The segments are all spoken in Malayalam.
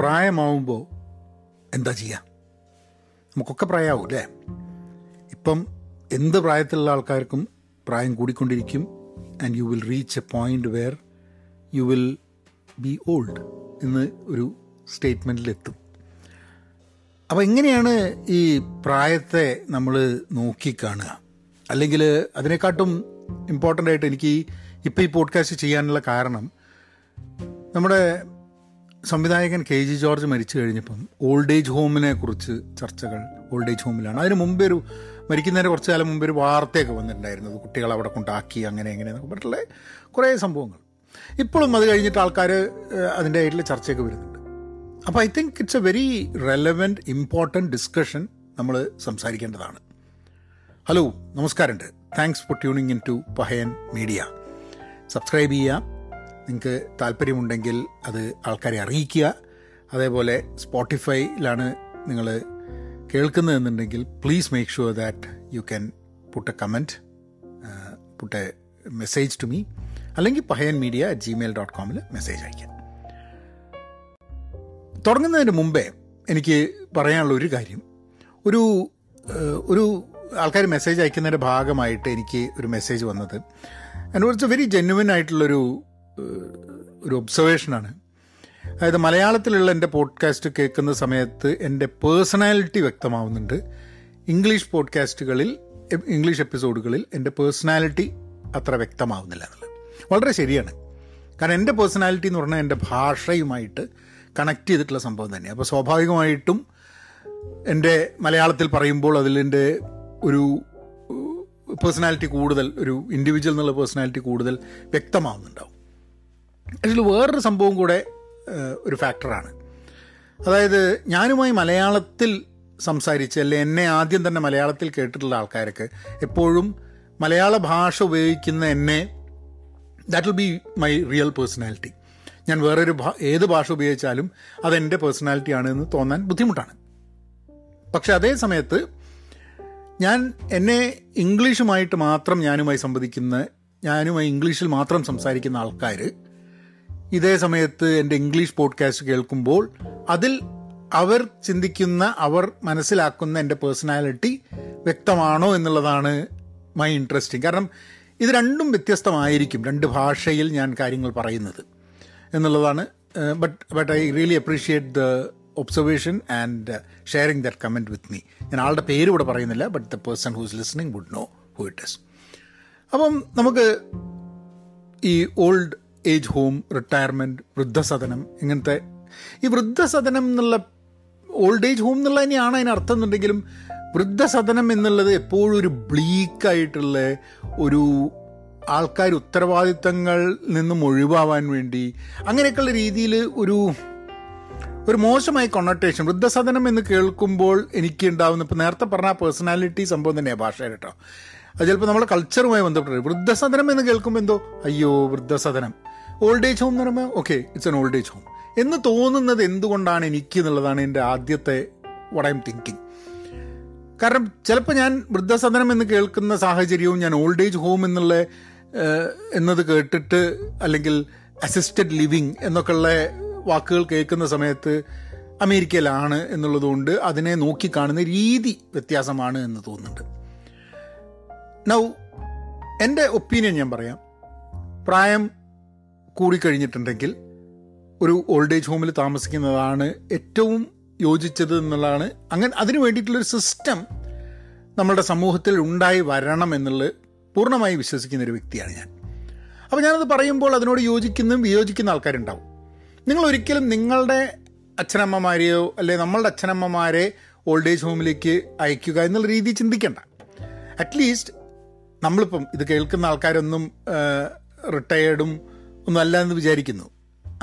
പ്രായമാവുമ്പോൾ എന്താ ചെയ്യുക നമുക്കൊക്കെ പ്രായമാവും അല്ലേ? ഇപ്പം എന്ത് പ്രായത്തിലുള്ള ആൾക്കാർക്കും പ്രായം കൂടിക്കൊണ്ടിരിക്കും. And you will reach a point where you will be old എന്ന് ഒരു സ്റ്റേറ്റ്മെന്റിലെത്തും അപ്പോൾ എങ്ങനെയാണ് ഈ പ്രായത്തെ നമ്മൾ നോക്കിക്കാണുക? അല്ലെങ്കിൽ അതിനെക്കാട്ടും ഇമ്പോർട്ടന്റ് ആയിട്ട് എനിക്ക് ഇപ്പോൾ ഈ പോഡ്കാസ്റ്റ് ചെയ്യാനുള്ള കാരണം നമ്മുടെ സംവിധായകൻ കെ ജി ജോർജ് മരിച്ചു കഴിഞ്ഞപ്പം ഓൾഡ് ഏജ് ഹോമിനെ കുറിച്ച് ചർച്ചകൾ ഓൾഡ് ഏജ് ഹോമിലാണ്. അതിന് മുമ്പേ ഒരു മരിക്കുന്നതിന് കുറച്ച് കാലം മുമ്പ് ഒരു വാർത്തയൊക്കെ വന്നിട്ടുണ്ടായിരുന്നത് കുട്ടികൾ അവിടെ കൊണ്ടാക്കി അങ്ങനെ എങ്ങനെ എന്നൊക്കെ പറഞ്ഞിട്ടുള്ള കുറേ സംഭവങ്ങൾ. ഇപ്പോഴും അത് കഴിഞ്ഞിട്ട് ആൾക്കാർ അതിന്റെ ആയിട്ടുള്ള ചർച്ചയൊക്കെ വരുന്നുണ്ട്. അപ്പോൾ I think it's a very relevant important discussion നമ്മൾ സംസാരിക്കേണ്ടതാണ്. ഹലോ നമസ്കാരമുണ്ട്. Thanks for tuning in to Pahayan media subscribe ചെയ്യുക നിങ്ങൾക്ക് താല്പര്യമുണ്ടെങ്കിൽ അത് ആൾക്കാരെ അറിയിക്കുക. അതേപോലെ സ്പോട്ടിഫൈയിലാണ് നിങ്ങൾ കേൾക്കുന്നതെന്നുണ്ടെങ്കിൽ please make sure that you can put a comment put a message to me അല്ലെങ്കിൽ Pahayan media at gmail dot കോമിൽ message അയക്കാം തുടങ്ങുന്നതിന് മുമ്പേ എനിക്ക് പറയാനുള്ള ഒരു കാര്യം. ഒരു ഒരു ആൾക്കാർ മെസ്സേജ് അയക്കുന്നതിന്റെ ഭാഗമായിട്ട് എനിക്ക് ഒരു മെസ്സേജ് വന്നത്. ആൻഡ് എ വെരി ജെന്യുവൻ ആയിട്ടുള്ളൊരു ഒരു ഒബ്സർവേഷനാണ് അതായത് മലയാളത്തിലുള്ള എന്റെ പോഡ്കാസ്റ്റ് കേൾക്കുന്ന സമയത്ത് എന്റെ പേഴ്സണാലിറ്റി വ്യക്തമാവുന്നുണ്ട്. ഇംഗ്ലീഷ് പോഡ്കാസ്റ്റുകളിൽ ഇംഗ്ലീഷ് എപ്പിസോഡുകളിൽ എന്റെ പേഴ്സണാലിറ്റി അത്ര വ്യക്തമാവുന്നില്ല എന്നുള്ളത്. വളരെ ശരിയാണ്. കാരണം എന്റെ പേഴ്സണാലിറ്റി എന്ന് പറഞ്ഞാൽ എന്റെ ഭാഷയുമായിട്ട് കണക്ട് ചെയ്തിട്ടുള്ള സംഭവം തന്നെയാണ് അപ്പോൾ സ്വാഭാവികമായിട്ടും എന്റെ മലയാളത്തിൽ പറയുമ്പോൾ അതിലെന്റെ ഒരു പേഴ്സണാലിറ്റി കൂടുതൽ ഒരു ഇൻഡിവിജ്വൽ എന്നുള്ള പേഴ്സണാലിറ്റി കൂടുതൽ വ്യക്തമാവുന്നുണ്ടാവും. അതിൽ വേറൊരു സംഭവം കൂടെ ഒരു ഫാക്ടറാണ്. അതായത് ഞാനുമായി മലയാളത്തിൽ സംസാരിച്ച് അല്ലെ എന്നെ ആദ്യം തന്നെ മലയാളത്തിൽ കേട്ടിട്ടുള്ള ആൾക്കാർക്ക് എപ്പോഴും മലയാള ഭാഷ ഉപയോഗിക്കുന്ന എന്നെ that will be my real personality ഞാൻ വേറൊരു ഏത് ഭാഷ ഉപയോഗിച്ചാലും അതെന്റെ പേഴ്സണാലിറ്റി ആണ് എന്ന് തോന്നാൻ ബുദ്ധിമുട്ടാണ്. പക്ഷെ അതേ സമയത്ത് ഞാൻ എന്നെ ഇംഗ്ലീഷുമായിട്ട് മാത്രം ഞാനുമായി സംവദിക്കുന്ന ഞാനുമായി ഇംഗ്ലീഷിൽ മാത്രം സംസാരിക്കുന്ന ആൾക്കാർ ഇതേ സമയത്ത് എന്റെ ഇംഗ്ലീഷ് പോഡ്കാസ്റ്റ് കേൾക്കുമ്പോൾ അതിൽ അവർ ചിന്തിക്കുന്ന അവർ മനസ്സിലാക്കുന്ന എന്റെ പേഴ്സണാലിറ്റി വ്യക്തമാണോ എന്നുള്ളതാണ് മൈ ഇൻട്രസ്റ്റിംഗ്. കാരണം ഇത് രണ്ടും വ്യത്യസ്തമായിരിക്കും. രണ്ട് ഭാഷയിൽ ഞാൻ കാര്യങ്ങൾ പറയുന്നത് എന്നുള്ളതാണ്. But but I really appreciate the observation and sharing that comment with me. ഞാൻ ആളുടെ പേര് ഇവിടെ പറയുന്നില്ല but the person who's listening would know who it is. അപ്പം നമുക്ക് ഈ ഓൾഡ് ഏജ് ഹോം റിട്ടയർമെന്റ് വൃദ്ധസദനം ഇങ്ങനത്തെ ഈ വൃദ്ധസദനം എന്നുള്ള ഓൾഡ് ഏജ് ഹോം എന്നുള്ള തന്നെയാണ് അതിനർത്ഥം എന്നുണ്ടെങ്കിലും വൃദ്ധസദനം എന്നുള്ളത് എപ്പോഴും ഒരു ബ്ലീക്കായിട്ടുള്ള ഒരു ആൾക്കാർ ഉത്തരവാദിത്തങ്ങളിൽ നിന്നും ഒഴിവാവാൻ വേണ്ടി അങ്ങനെയൊക്കെയുള്ള രീതിയിൽ ഒരു ഒരു മോശമായ കൊണ്ടേഷൻ വൃദ്ധസദനം എന്ന് കേൾക്കുമ്പോൾ എനിക്ക് ഉണ്ടാവുന്ന ഇപ്പം നേരത്തെ പറഞ്ഞ പേഴ്സണാലിറ്റി സംഭവം തന്നെയാണ് ഭാഷ കേട്ടോ. അത് ചിലപ്പോൾ നമ്മളെ കൾച്ചറുമായി ബന്ധപ്പെട്ടത് വൃദ്ധസദനം എന്ന് കേൾക്കുമ്പോൾ എന്തോ അയ്യോ വൃദ്ധസദനം. ഓൾഡ് ഏജ് ഹോം എന്ന് പറയുമ്പോൾ okay it's an old age home എന്ന് തോന്നുന്നത് എന്തുകൊണ്ടാണ് എനിക്ക് എന്നുള്ളതാണ് എന്റെ ആദ്യത്തെ വട്ട് ഐ തിങ്കിങ് കാരണം ചിലപ്പോൾ ഞാൻ വൃദ്ധസദനം എന്ന് കേൾക്കുന്ന സാഹചര്യവും ഞാൻ ഓൾഡ് ഏജ് ഹോം എന്നുള്ള എന്നത് കേട്ടിട്ട് അല്ലെങ്കിൽ അസിസ്റ്റഡ് ലിവിങ് എന്നൊക്കെയുള്ള വാക്കുകൾ കേൾക്കുന്ന സമയത്ത് അമേരിക്കയിലാണ് എന്നുള്ളതുകൊണ്ട് അതിനെ നോക്കിക്കാണുന്ന രീതി വ്യത്യാസമാണ് എന്ന് തോന്നുന്നുണ്ട്. നൗ എന്റെ ഒപ്പീനിയൻ ഞാൻ പറയാം. പ്രായം കൂടിക്കഴിഞ്ഞിട്ടുണ്ടെങ്കിൽ ഒരു ഓൾഡ് ഏജ് ഹോമിൽ താമസിക്കുന്നതാണ് ഏറ്റവും യോജിച്ചത് എന്നുള്ളതാണ്. അങ്ങനെ അതിന് വേണ്ടിയിട്ടുള്ളൊരു സിസ്റ്റം നമ്മളുടെ സമൂഹത്തിൽ ഉണ്ടായി വരണം എന്നുള്ളത് പൂർണമായി വിശ്വസിക്കുന്ന ഒരു വ്യക്തിയാണ് ഞാൻ. അപ്പോൾ ഞാനത് പറയുമ്പോൾ അതിനോട് യോജിക്കുന്നതും വിയോജിക്കുന്ന ആൾക്കാരുണ്ടാവും. നിങ്ങൾ ഒരിക്കലും നിങ്ങളുടെ അച്ഛനമ്മമാരെയോ അല്ലെ നമ്മളുടെ അച്ഛനമ്മമാരെ ഓൾഡ് ഏജ് ഹോമിലേക്ക് അയക്കുക എന്നുള്ള രീതി ചിന്തിക്കേണ്ട. അറ്റ്ലീസ്റ്റ് നമ്മളിപ്പം ഇത് കേൾക്കുന്ന ആൾക്കാരൊന്നും റിട്ടയേർഡും ഒന്നും അല്ല എന്ന് വിചാരിക്കുന്നു.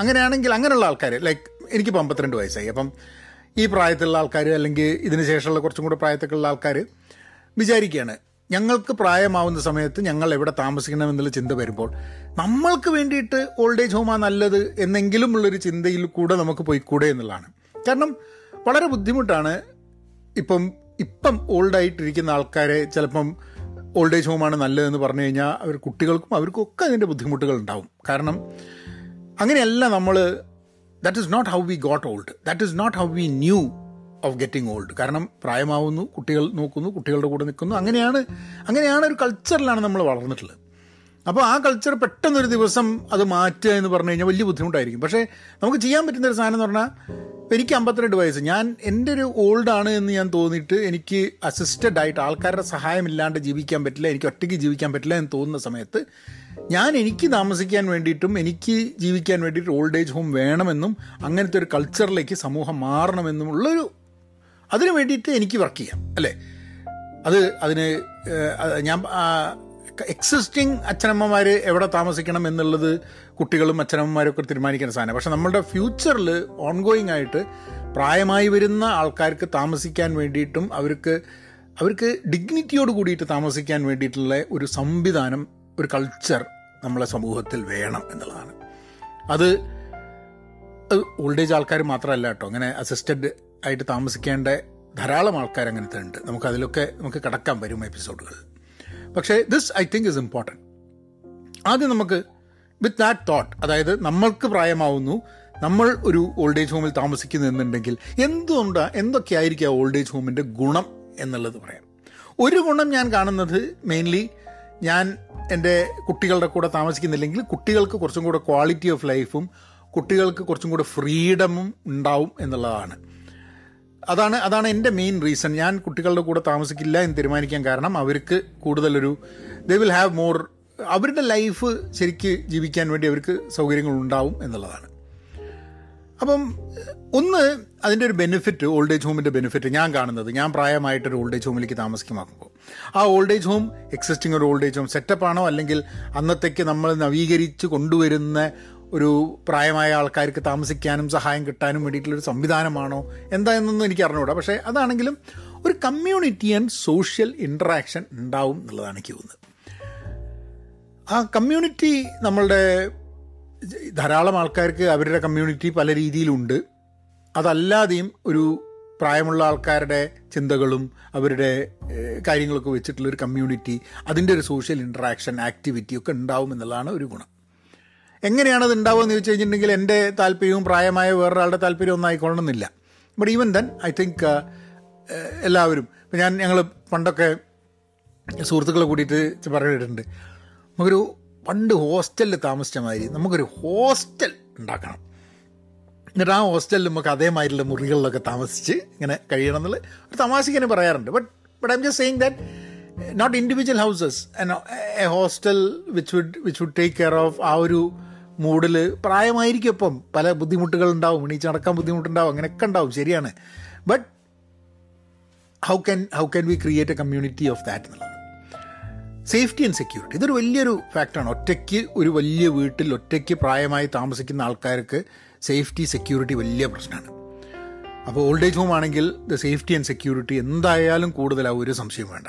അങ്ങനെയാണെങ്കിൽ അങ്ങനെയുള്ള ആൾക്കാർ ലൈക്ക് എനിക്ക് അമ്പത്തിരണ്ട് വയസ്സായി. അപ്പം ഈ പ്രായത്തിലുള്ള ആൾക്കാർ അല്ലെങ്കിൽ ഇതിന് ശേഷമുള്ള കുറച്ചും കൂടെ പ്രായത്തിലുള്ള ആൾക്കാർ വിചാരിക്കുകയാണ്. ഞങ്ങൾക്ക് പ്രായമാവുന്ന സമയത്ത് ഞങ്ങൾ എവിടെ താമസിക്കണമെന്നുള്ള ചിന്ത വരുമ്പോൾ നമ്മൾക്ക് വേണ്ടിയിട്ട് ഓൾഡ് ഏജ് ഹോമാണ് നല്ലത് എന്നെങ്കിലും ഉള്ളൊരു ചിന്തയിൽ കൂടെ നമുക്ക് പോയിക്കൂടെ എന്നുള്ളതാണ്. കാരണം വളരെ ബുദ്ധിമുട്ടാണ് ഇപ്പം ഇപ്പം ഓൾഡായിട്ടിരിക്കുന്ന ആൾക്കാരെ ചിലപ്പം ഓൾഡ് ഏജ് ഹോമാണ് നല്ലതെന്ന് പറഞ്ഞു കഴിഞ്ഞാൽ അവർ കുട്ടികൾക്കും അവർക്കൊക്കെ അതിന്റെ ബുദ്ധിമുട്ടുകൾ ഉണ്ടാവും. കാരണം അങ്ങനെയല്ല നമ്മൾ that is not how we got old that is not how we new of getting old കാരണം പ്രായമാവുന്നു കുട്ടികൾ നോക്കുന്നു കുട്ടികളുടെ കൂടെ നിൽക്കുന്നു. അങ്ങനെയാണ് അങ്ങനെയാണ് ഒരു കൾച്ചറിലാണ് നമ്മൾ വളർന്നിട്ടുള്ളത്. അപ്പോൾ ആ കൾച്ചർ പെട്ടെന്നൊരു ദിവസം അത് മാറ്റുക എന്ന് പറഞ്ഞു കഴിഞ്ഞാൽ വലിയ ബുദ്ധിമുട്ടായിരിക്കും. പക്ഷേ നമുക്ക് ചെയ്യാൻ പറ്റുന്ന ഒരു സാധനം എന്ന് പറഞ്ഞാൽ എനിക്ക് അമ്പത്തിരണ്ട് വയസ്സ്. ഞാൻ എന്റെ ഒരു ഓൾഡാണ് എന്ന് ഞാൻ തോന്നിയിട്ട് എനിക്ക് അസിസ്റ്റഡ് ആയിട്ട് ആൾക്കാരുടെ സഹായമില്ലാണ്ട് ജീവിക്കാൻ പറ്റില്ല എനിക്ക് ഒറ്റയ്ക്ക് ജീവിക്കാൻ പറ്റില്ല എന്ന് തോന്നുന്ന സമയത്ത് ഞാൻ എനിക്ക് താമസിക്കാൻ വേണ്ടിയിട്ടും എനിക്ക് ജീവിക്കാൻ വേണ്ടിയിട്ട് ഓൾഡ് ഏജ് ഹോം വേണമെന്നും അങ്ങനത്തെ ഒരു കൾച്ചറിലേക്ക് സമൂഹം മാറണമെന്നും ഉള്ളൊരു അതിനു വേണ്ടിയിട്ട് എനിക്ക് വർക്ക് ചെയ്യാം. അല്ലേ? അത് അതിന് ഞാൻ എക്സിസ്റ്റിംഗ് അച്ഛനമ്മമാർ എവിടെ താമസിക്കണം എന്നുള്ളത് കുട്ടികളും അച്ഛനമ്മമാരും ഒക്കെ തീരുമാനിക്കുന്ന സാധനം. പക്ഷെ നമ്മളുടെ ഫ്യൂച്ചറിൽ ഓൺഗോയിങ് ആയിട്ട് പ്രായമായി വരുന്ന ആൾക്കാർക്ക് താമസിക്കാൻ വേണ്ടിയിട്ടും അവർക്ക് അവർക്ക് ഡിഗ്നിറ്റിയോട് കൂടിയിട്ട് താമസിക്കാൻ വേണ്ടിയിട്ടുള്ള ഒരു സംവിധാനം ഒരു കൾച്ചർ നമ്മളെ സമൂഹത്തിൽ വേണം എന്നുള്ളതാണ്. അത് ഓൾഡ് ഏജ് ആൾക്കാർ മാത്രമല്ല കേട്ടോ. അങ്ങനെ അസിസ്റ്റഡ് ആയിട്ട് താമസിക്കേണ്ട ധാരാളം ആൾക്കാർ അങ്ങനത്തെ ഉണ്ട്. നമുക്ക് അതിലൊക്കെ നമുക്ക് കടക്കാൻ വരും എപ്പിസോഡുകൾ പക്ഷേ this I think is important ആദ്യം നമുക്ക് വിത്ത് ദാറ്റ് തോട്ട് അതായത് നമ്മൾക്ക് പ്രായമാവുന്നു നമ്മൾ ഒരു ഓൾഡ് ഏജ് ഹോമിൽ താമസിക്കുന്നു എന്നുണ്ടെങ്കിൽ എന്തുകൊണ്ടാണ് എന്തൊക്കെയായിരിക്കും ആ ഓൾഡ് ഏജ് ഹോമിന്റെ ഗുണം എന്നുള്ളത് പറയാം. ഒരു ഗുണം ഞാൻ കാണുന്നത് മെയിൻലി ഞാൻ എന്റെ കുട്ടികളുടെ കൂടെ താമസിക്കുന്നില്ലെങ്കിൽ കുട്ടികൾക്ക് കുറച്ചും കൂടെ ക്വാളിറ്റി ഓഫ് ലൈഫും കുട്ടികൾക്ക് കുറച്ചും കൂടെ ഫ്രീഡമും ഉണ്ടാവും എന്നുള്ളതാണ്. അതാണ് അതാണ് എന്റെ മെയിൻ റീസൺ ഞാൻ കുട്ടികളുടെ കൂടെ താമസിക്കില്ല എന്ന് തീരുമാനിക്കാൻ കാരണം അവർക്ക് കൂടുതലൊരു ദേ വിൽ ഹാവ് മോർ അവരുടെ ലൈഫ് ശരിക്ക് ജീവിക്കാൻ വേണ്ടി അവർക്ക് സൗകര്യങ്ങൾ ഉണ്ടാവും എന്നുള്ളതാണ്. അപ്പം ഒന്ന് അതിന്റെ ഒരു ബെനിഫിറ്റ് ഓൾഡ് ഏജ് ഹോമിന്റെ ബെനിഫിറ്റ് ഞാൻ കാണുന്നത്. ഞാൻ പ്രായമായിട്ടൊരു ഓൾഡ് ഏജ് ഹോമിലേക്ക് താമസിക്കുമാക്കുമ്പോൾ. ആ ഓൾഡ് ഏജ് ഹോം എക്സിസ്റ്റിംഗ് ഒരു ഓൾഡ് ഏജ് ഹോം സെറ്റപ്പാണോ അല്ലെങ്കിൽ അന്നത്തേക്ക് നമ്മൾ നവീകരിച്ച് കൊണ്ടുവരുന്ന ഒരു പ്രായമായ ആൾക്കാർക്ക് താമസിക്കാനും സഹായം കിട്ടാനും വേണ്ടിയിട്ടുള്ളൊരു സംവിധാനമാണോ? എന്താ എന്നൊന്നും എനിക്ക് അറിഞ്ഞുകൂടാ. പക്ഷേ അതാണെങ്കിലും ഒരു കമ്മ്യൂണിറ്റി ആൻഡ് സോഷ്യൽ ഇൻട്രാക്ഷൻ ഉണ്ടാവും എന്നുള്ളതാണ് എനിക്ക് തോന്നുന്നത്. ആ കമ്മ്യൂണിറ്റി നമ്മളുടെ ധാരാളം ആൾക്കാർക്ക് അവരുടെ കമ്മ്യൂണിറ്റി പല രീതിയിലുണ്ട്. അതല്ലാതെയും ഒരു പ്രായമുള്ള ആൾക്കാരുടെ ചിന്തകളും അവരുടെ കാര്യങ്ങളൊക്കെ വെച്ചിട്ടുള്ള ഒരു കമ്മ്യൂണിറ്റി അതിന്റെ ഒരു സോഷ്യൽ ഇൻട്രാക്ഷൻ ആക്ടിവിറ്റി ഒക്കെ ഉണ്ടാവും എന്നുള്ളതാണ് ഒരു ഗുണം. എങ്ങനെയാണ് അത് ഉണ്ടാവുക എന്ന് ചോദിച്ചു കഴിഞ്ഞിട്ടുണ്ടെങ്കിൽ എന്റെ താല്പര്യവും പ്രായമായ വേറൊരാളുടെ താല്പര്യം ഒന്നും ആയിക്കൊള്ളണമെന്നില്ല. But even then I think എല്ലാവരും ഇപ്പം ഞാൻ ഞങ്ങൾ പണ്ടൊക്കെ സുഹൃത്തുക്കളെ കൂടിയിട്ട് പറഞ്ഞിട്ടുണ്ട്. നമുക്കൊരു പണ്ട് ഹോസ്റ്റലിൽ താമസിച്ച മാതിരി നമുക്കൊരു ഹോസ്റ്റൽ ഉണ്ടാക്കണം. എന്നിട്ട് ആ ഹോസ്റ്റലിൽ നമുക്ക് അതേമാതിരിയുള്ള മുറികളിലൊക്കെ താമസിച്ച് ഇങ്ങനെ കഴിയണം എന്നുള്ള ഒരു തമാശയ്ക്ക് പറയാറുണ്ട്. But but I am just saying that not individual houses a hostel which would which would take care of ആ ഒരു മൂഡിൽ പ്രായമായിരിക്കും ഇപ്പം. പല ബുദ്ധിമുട്ടുകൾ ഉണ്ടാവും എണീച്ച് നടക്കാൻ ബുദ്ധിമുട്ടുണ്ടാവും അങ്ങനെയൊക്കെ ഉണ്ടാവും ശരിയാണ്. But how can how can we create a community of that എന്നുള്ളത്? സേഫ്റ്റി ആൻഡ് സെക്യൂരിറ്റി ഇതൊരു വലിയൊരു ഫാക്ടറാണ് ഒറ്റയ്ക്ക് ഒരു വലിയ വീട്ടിൽ ഒറ്റയ്ക്ക് പ്രായമായി താമസിക്കുന്ന ആൾക്കാർക്ക് സേഫ്റ്റി സെക്യൂരിറ്റി വലിയ പ്രശ്നമാണ്. അപ്പോൾ ഓൾഡ് ഏജ് ഹോം ആണെങ്കിൽ ദ സേഫ്റ്റി ആൻഡ് സെക്യൂരിറ്റി എന്തായാലും കൂടുതലാവും ഒരു സംശയം വേണ്ട.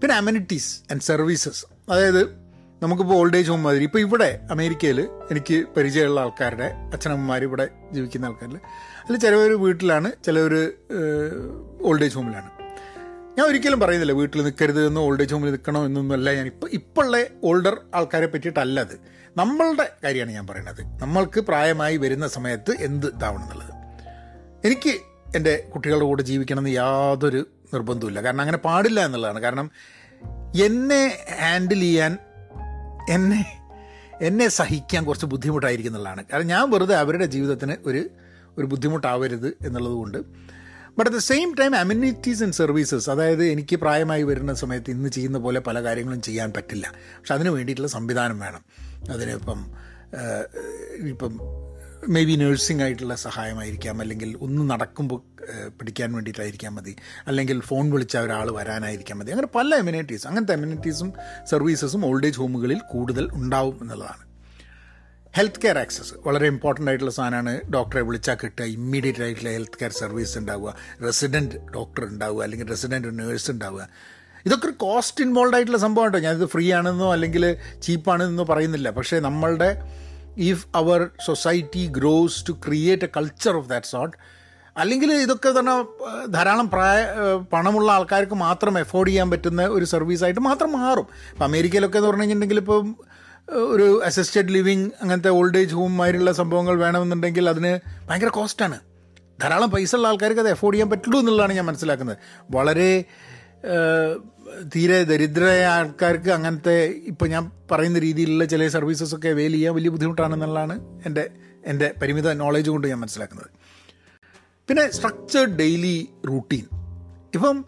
പിന്നെ അമ്യൂണിറ്റീസ് ആൻഡ് സർവീസസ് അതായത് നമുക്കിപ്പോൾ ഓൾഡ് ഏജ് ഹോം മാതിരി ഇപ്പോൾ ഇവിടെ അമേരിക്കയിൽ എനിക്ക് പരിചയമുള്ള ആൾക്കാരുടെ അച്ഛനമ്മമാർ ഇവിടെ ജീവിക്കുന്ന ആൾക്കാരിൽ അതിൽ ചിലവർ വീട്ടിലാണ് ചിലവർ ഓൾഡ് ഏജ് ഹോമിലാണ് ഞാൻ ഒരിക്കലും പറയുന്നില്ല വീട്ടിൽ നിൽക്കരുത് എന്ന് ഓൾഡ് ഏജ് ഹോമിൽ നിൽക്കണോ എന്നൊന്നുമല്ല ഞാൻ ഇപ്പോൾ ഇപ്പോഴുള്ള ഓൾഡർ ആൾക്കാരെ പറ്റിയിട്ടല്ല അത്. നമ്മളുടെ കാര്യമാണ് ഞാൻ പറയുന്നത് നമ്മൾക്ക് പ്രായമായി വരുന്ന സമയത്ത് എന്ത് ഇതാവണം എന്നുള്ളത്. എനിക്ക് എന്റെ കുട്ടികളുടെ കൂടെ ജീവിക്കണമെന്ന് യാതൊരു നിർബന്ധമില്ല കാരണം അങ്ങനെ പാടില്ല എന്നുള്ളതാണ്. കാരണം എന്നെ ഹാൻഡിൽ ചെയ്യാൻ എന്നെ എന്നെ സഹിക്കാൻ കുറച്ച് ബുദ്ധിമുട്ടായിരിക്കും എന്നുള്ളതാണ് കാരണം ഞാൻ വെറുതെ അവരുടെ ജീവിതത്തിന് ഒരു ഒരു ബുദ്ധിമുട്ടാവരുത് എന്നുള്ളത് കൊണ്ട് but at the same time amenities and services അതായത് എനിക്ക് പ്രായമായി വരുന്ന സമയത്ത് ഇന്ന് ചെയ്യുന്ന പോലെ പല കാര്യങ്ങളും ചെയ്യാൻ പറ്റില്ല. പക്ഷെ അതിന് വേണ്ടിയിട്ടുള്ള സംവിധാനം വേണം. അതിനിപ്പം ഇപ്പം മേ ബി നേഴ്സിംഗ് ആയിട്ടുള്ള സഹായമായിരിക്കാം. അല്ലെങ്കിൽ ഒന്ന് നടക്കുമ്പോൾ പിടിക്കാൻ വേണ്ടിയിട്ടായിരിക്കാം മതി. അല്ലെങ്കിൽ ഫോൺ വിളിച്ച ഒരാൾ വരാനായിരിക്കാം മതി. അങ്ങനെ പല എമ്യൂണിറ്റീസ് അങ്ങനത്തെ എമ്യൂണിറ്റീസും സർവീസസും ഓൾഡ് ഏജ് ഹോമുകളിൽ കൂടുതൽ ഉണ്ടാവും എന്നുള്ളതാണ്. ഹെൽത്ത് കെയർ ആക്സസ് വളരെ ഇമ്പോർട്ടന്റ് ആയിട്ടുള്ള സാധനമാണ്. ഡോക്ടറെ വിളിച്ചാൽ കിട്ടുക. ഇമ്മീഡിയറ്റ് ആയിട്ടുള്ള ഹെൽത്ത് കെയർ സർവീസ് ഉണ്ടാവുക. റെസിഡന്റ് ഡോക്ടർ ഉണ്ടാവുക. അല്ലെങ്കിൽ റെസിഡന്റ് നേഴ്സ് ഉണ്ടാവുക. ഇതൊക്കെ ഒരു കോസ്റ്റ് ഇൻവോൾവ് ആയിട്ടുള്ള സംഭവം കേട്ടോ. ഞാനിത് ഫ്രീ ആണെന്നോ അല്ലെങ്കിൽ ചീപ്പാണെന്നോ പറയുന്നില്ല. പക്ഷേ നമ്മളുടെ if our society grows to create a culture of that sort അല്ലെങ്കിൽ ഇതൊക്കെ തന്നെ ധാരാളം പ്രായ പണമുള്ള ആൾക്കാർക്ക് മാത്രം എഫോർഡ് ചെയ്യാൻ പറ്റുന്ന ഒരു സർവീസായിട്ട് മാത്രം മാറും. ഇപ്പം അമേരിക്കയിലൊക്കെ എന്ന് പറഞ്ഞു കഴിഞ്ഞിട്ടുണ്ടെങ്കിൽ ഇപ്പം ഒരു അസിസ്റ്റഡ് ലിവിങ് അങ്ങനത്തെ ഓൾഡ് ഏജ് ഹോംമാരുള്ള സംഭവങ്ങൾ വേണമെന്നുണ്ടെങ്കിൽ അതിന് ഭയങ്കര കോസ്റ്റാണ് ധാരാളം പൈസ ഉള്ള ആൾക്കാർക്ക് അത് എഫോർഡ് ചെയ്യാൻ പറ്റുള്ളൂ എന്നുള്ളതാണ് ഞാൻ മനസ്സിലാക്കുന്നത്. വളരെ തീരെ ദരിദ്രരായ ആൾക്കാർക്ക് അങ്ങനത്തെ ഇപ്പം ഞാൻ പറയുന്ന രീതിയിലുള്ള ചില സർവീസസ് ഒക്കെ അവൈൽ ചെയ്യാൻ വലിയ ബുദ്ധിമുട്ടാണെന്നുള്ളതാണ് എന്റെ എന്റെ പരിമിത നോളേജ് കൊണ്ട് ഞാൻ മനസ്സിലാക്കുന്നത്. പിന്നെ സ്ട്രക്ചേർഡ് ഡെയിലി റൂട്ടീൻ ഇപ്പം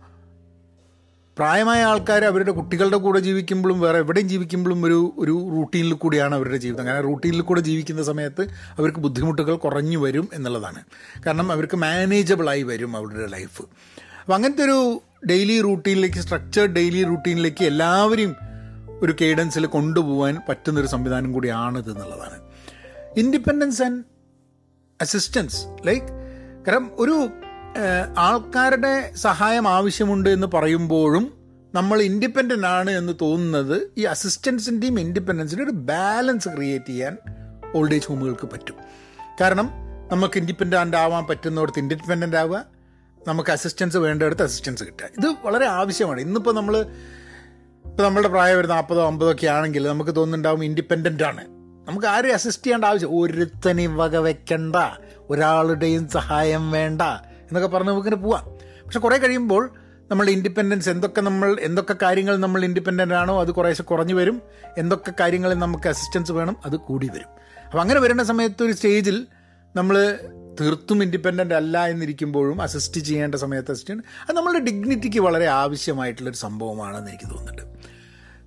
പ്രായമായ ആൾക്കാർ അവരുടെ കുട്ടികളുടെ കൂടെ ജീവിക്കുമ്പോഴും വേറെ എവിടെയും ജീവിക്കുമ്പോഴും ഒരു ഒരു റൂട്ടീനിൽ കൂടിയാണ് അവരുടെ ജീവിതം. കാരണം റൂട്ടീനിൽ കൂടെ ജീവിക്കുന്ന സമയത്ത് അവർക്ക് ബുദ്ധിമുട്ടുകൾ കുറഞ്ഞു വരും എന്നുള്ളതാണ്. കാരണം അവർക്ക് മാനേജബിളായി വരും അവരുടെ ലൈഫ് അപ്പം അങ്ങനത്തെ ഒരു ഡെയിലി റൂട്ടീനിലേക്ക് സ്ട്രക്ചേർഡ് ഡെയിലി റൂട്ടീനിലേക്ക് എല്ലാവരെയും ഒരു കേഡൻസിൽ കൊണ്ടുപോകാൻ പറ്റുന്നൊരു സംവിധാനം കൂടിയാണിത് എന്നുള്ളതാണ്. ഇൻഡിപെൻഡൻസ് ആൻഡ് അസിസ്റ്റൻസ് ലൈക്ക് കാരണം ഒരു ആൾക്കാരുടെ സഹായം ആവശ്യമുണ്ട് എന്ന് പറയുമ്പോഴും നമ്മൾ ഇൻഡിപെൻഡന്റ് ആണ് എന്ന് തോന്നുന്നത് ഈ അസിസ്റ്റൻസിന്റെയും ഇൻഡിപെൻഡൻസിന്റെ ഒരു ബാലൻസ് ക്രിയേറ്റ് ചെയ്യാൻ ഓൾഡ് ഏജ് ഹോമുകൾക്ക് പറ്റും. കാരണം നമുക്ക് ഇൻഡിപെൻഡന്റ് ആവാൻ പറ്റുന്നവർക്ക് ഇൻഡിപെൻഡന്റ് ആവുക നമുക്ക് അസിസ്റ്റൻസ് വേണ്ടടുത്ത് അസിസ്റ്റൻസ് കിട്ടുക. ഇത് വളരെ ആവശ്യമാണ്. ഇന്നിപ്പോൾ നമ്മൾ ഇപ്പോൾ നമ്മളുടെ പ്രായം ഒരു നാൽപ്പതോ അമ്പതോ ഒക്കെ ആണെങ്കിൽ നമുക്ക് തോന്നുന്നുണ്ടാവും ഇൻഡിപെൻഡന്റ് ആണ്. നമുക്ക് ആരെയും അസിസ്റ്റ് ചെയ്യേണ്ട ആവശ്യം ഒരുത്തനെയും വക വെക്കണ്ട. ഒരാളുടെയും സഹായം വേണ്ട എന്നൊക്കെ പറഞ്ഞ് നമുക്കിങ്ങനെ പോവാം. പക്ഷെ കുറേ കഴിയുമ്പോൾ നമ്മൾ ഇൻഡിപെൻഡൻസ് എന്തൊക്കെ നമ്മൾ എന്തൊക്കെ കാര്യങ്ങൾ നമ്മൾ ഇൻഡിപെൻഡന്റ് ആണോ അത് കുറേശ്ശെ കുറഞ്ഞു വരും. എന്തൊക്കെ കാര്യങ്ങളിൽ നമുക്ക് അസിസ്റ്റൻസ് വേണം അത് കൂടി വരും. അപ്പോൾ അങ്ങനെ വരുന്ന സമയത്ത് ഒരു സ്റ്റേജിൽ നമ്മൾ തീർത്തും ഇൻഡിപെൻഡന്റ് അല്ല എന്നിരിക്കുമ്പോഴും അസിസ്റ്റ് ചെയ്യേണ്ട സമയത്ത് അസിസ്റ്റ് ചെയ്യണം. അത് നമ്മളുടെ ഡിഗ്നിറ്റിക്ക് വളരെ ആവശ്യമായിട്ടുള്ളൊരു സംഭവമാണെന്ന് എനിക്ക് തോന്നുന്നുണ്ട്.